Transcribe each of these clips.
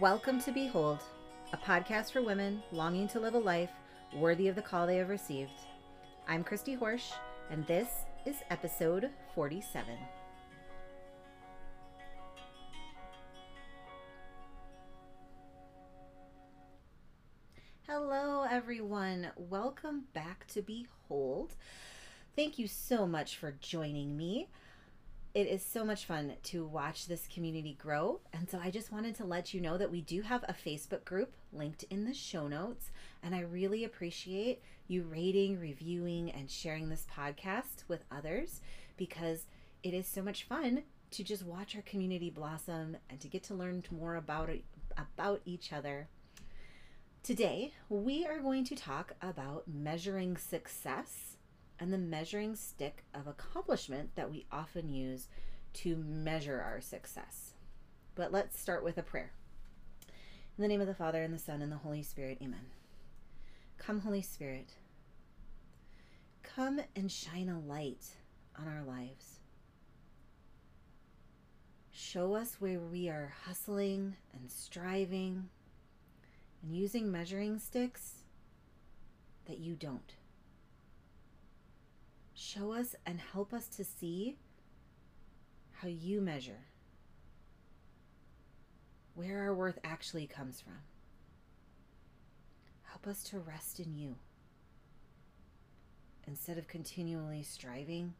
Welcome to Behold, a podcast for women longing to live a life worthy of the call they have received. I'm Christy Horsch, and this is episode 47. Hello, everyone. Welcome back to Behold. Thank you so much for joining me. It is so much fun to watch this community grow. And so I just wanted to let you know that we do have a Facebook group linked in the show notes. And I really appreciate you rating, reviewing, and sharing this podcast with others because it is so much fun to just watch our community blossom and to get to learn more about about each other Today, we are going to talk about measuring success and the measuring stick of accomplishment that we often use to measure our success. But let's start with a prayer. In the name of the Father, and the Son, and the Holy Spirit, amen. Come, Holy Spirit. Come and shine a light on our lives. Show us where we are hustling and striving and using measuring sticks that you don't. Show us and help us to see how you measure, where our worth actually comes from. Help us to rest in you instead of continually striving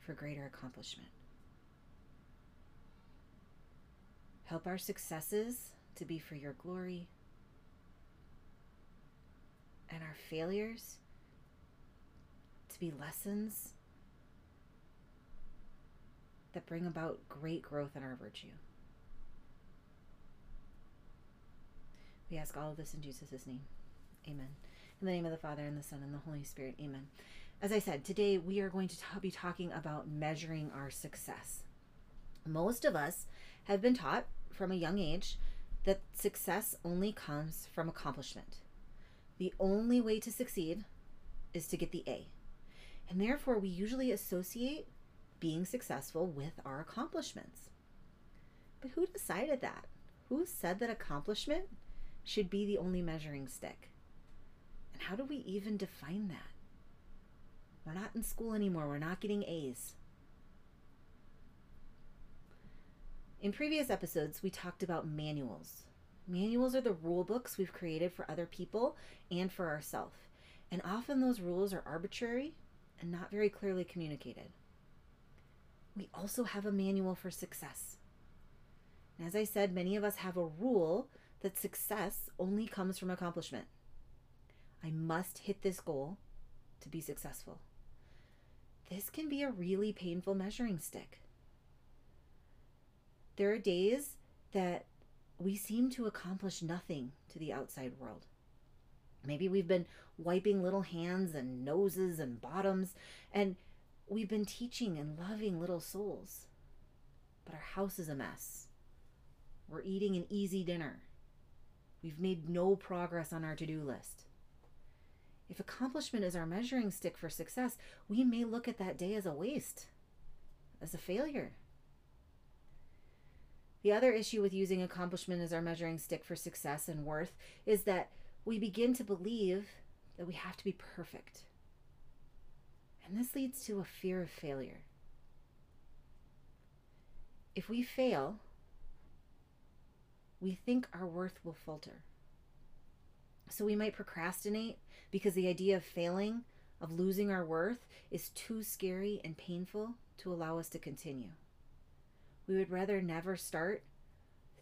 for greater accomplishment. Help our successes to be for your glory and our failures to be lessons that bring about great growth in our virtue. We ask all of this in Jesus' name. Amen. In the name of the Father, and the Son, and the Holy Spirit. Amen. As I said, today we are going to be talking about measuring our success. Most of us have been taught from a young age that success only comes from accomplishment. The only way to succeed is to get the A. And therefore, we usually associate being successful with our accomplishments. But who decided that? Who said that accomplishment should be the only measuring stick? And how do we even define that? We're not in school anymore. We're not getting A's. In previous episodes, we talked about manuals. Manuals are the rule books we've created for other people and for ourselves. And often those rules are arbitrary and not very clearly communicated. We also have a manual for success. And as I said, many of us have a rule that success only comes from accomplishment. I must hit this goal to be successful. This can be a really painful measuring stick. There are days that we seem to accomplish nothing to the outside world. Maybe we've been wiping little hands and noses and bottoms, and we've been teaching and loving little souls. But our house is a mess. We're eating an easy dinner. We've made no progress on our to do list. If accomplishment is our measuring stick for success, we may look at that day as a waste, as a failure. The other issue with using accomplishment as our measuring stick for success and worth is that we begin to believe that we have to be perfect. And this leads to a fear of failure. If we fail, we think our worth will falter. So we might procrastinate because the idea of failing, of losing our worth, is too scary and painful to allow us to continue. We would rather never start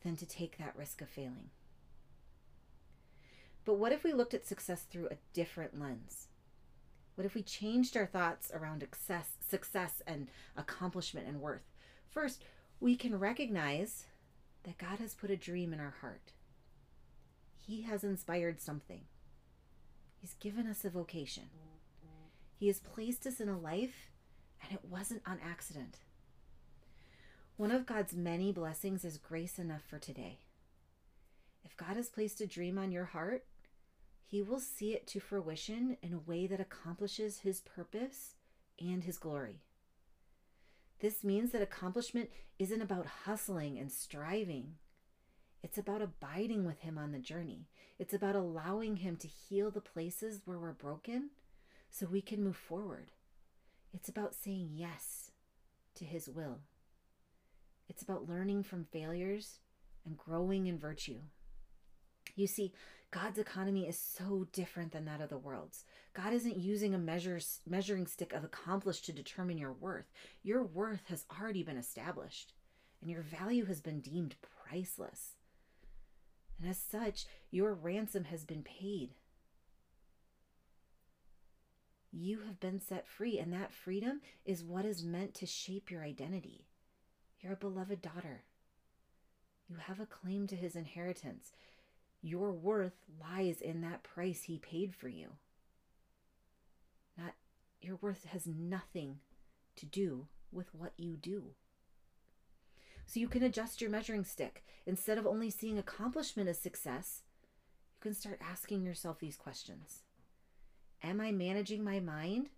than to take that risk of failing. But what if we looked at success through a different lens? What if we changed our thoughts around success, success and accomplishment and worth? First, we can recognize that God has put a dream in our heart. He has inspired something. He's given us a vocation. He has placed us in a life, and it wasn't on accident. One of God's many blessings is grace enough for today. If God has placed a dream on your heart, He will see it to fruition in a way that accomplishes His purpose and His glory. This means that accomplishment isn't about hustling and striving, It's about abiding with Him on the journey. It's about allowing Him to heal the places where we're broken so we can move forward. It's about saying yes to His will. It's about learning from failures and growing in virtue. You see, God's economy is so different than that of the world's. God isn't using a measure, measuring stick of accomplished to determine your worth. Your worth has already been established, and your value has been deemed priceless. And as such, your ransom has been paid. You have been set free, and that freedom is what is meant to shape your identity. You're a beloved daughter. You have a claim to his inheritance. Your worth lies in that price he paid for you. Not your worth has nothing to do with what you do. So you can adjust your measuring stick. Instead of only seeing accomplishment as success, you can start asking yourself these questions Am I managing my mind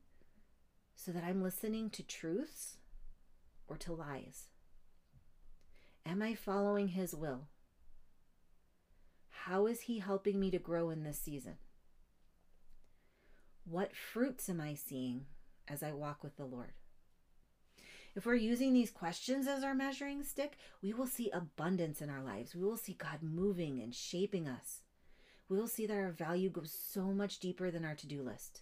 so that I'm listening to truths or to lies? Am I following His will? How is He helping me to grow in this season? What fruits am I seeing as I walk with the Lord? If we're using these questions as our measuring stick, we will see abundance in our lives. We will see God moving and shaping us. We will see that our value goes so much deeper than our to do list.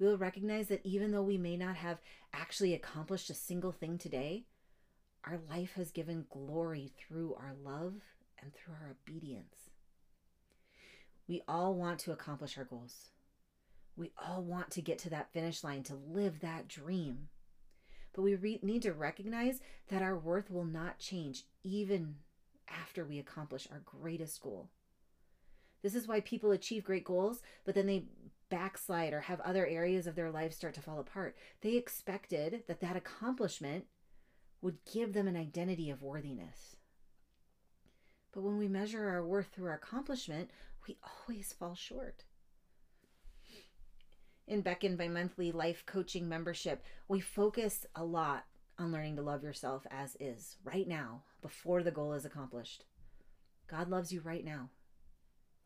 We will recognize that even though we may not have actually accomplished a single thing today, our life has given glory through our love and through our obedience. We all want to accomplish our goals. We all want to get to that finish line to live that dream. But we re- need to recognize that our worth will not change even after we accomplish our greatest goal. This is why people achieve great goals, but then they backslide or have other areas of their life start to fall apart. They expected that that accomplishment would give them an identity of worthiness. But when we measure our worth through our accomplishment, we always fall short. In Beckon by Monthly Life Coaching membership, we focus a lot on learning to love yourself as is, right now, before the goal is accomplished. God loves you right now.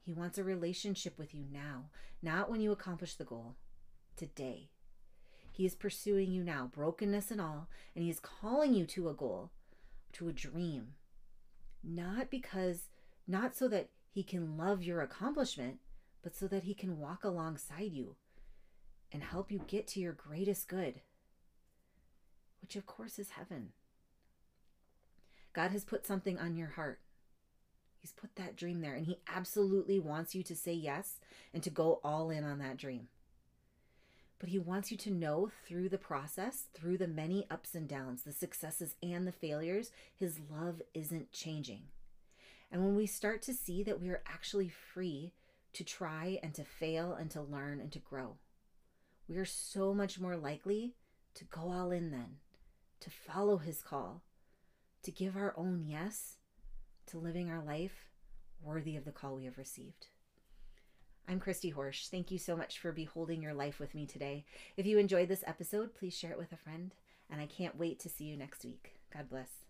He wants a relationship with you now, not when you accomplish the goal, today. He is pursuing you now, brokenness and all, and He is calling you to a goal, to a dream. Not because, not so that He can love your accomplishment, but so that He can walk alongside you and help you get to your greatest good, which of course is heaven. God has put something on your heart. He's put that dream there, and He absolutely wants you to say yes and to go all in on that dream. But He wants you to know through the process, through the many ups and downs, the successes and the failures, His love isn't changing. And when we start to see that we are actually free to try and to fail and to learn and to grow, we are so much more likely to go all in then, to follow his call, to give our own yes to living our life worthy of the call we have received. I'm Christy Horsch. Thank you so much for beholding your life with me today. If you enjoyed this episode, please share it with a friend, and I can't wait to see you next week. God bless.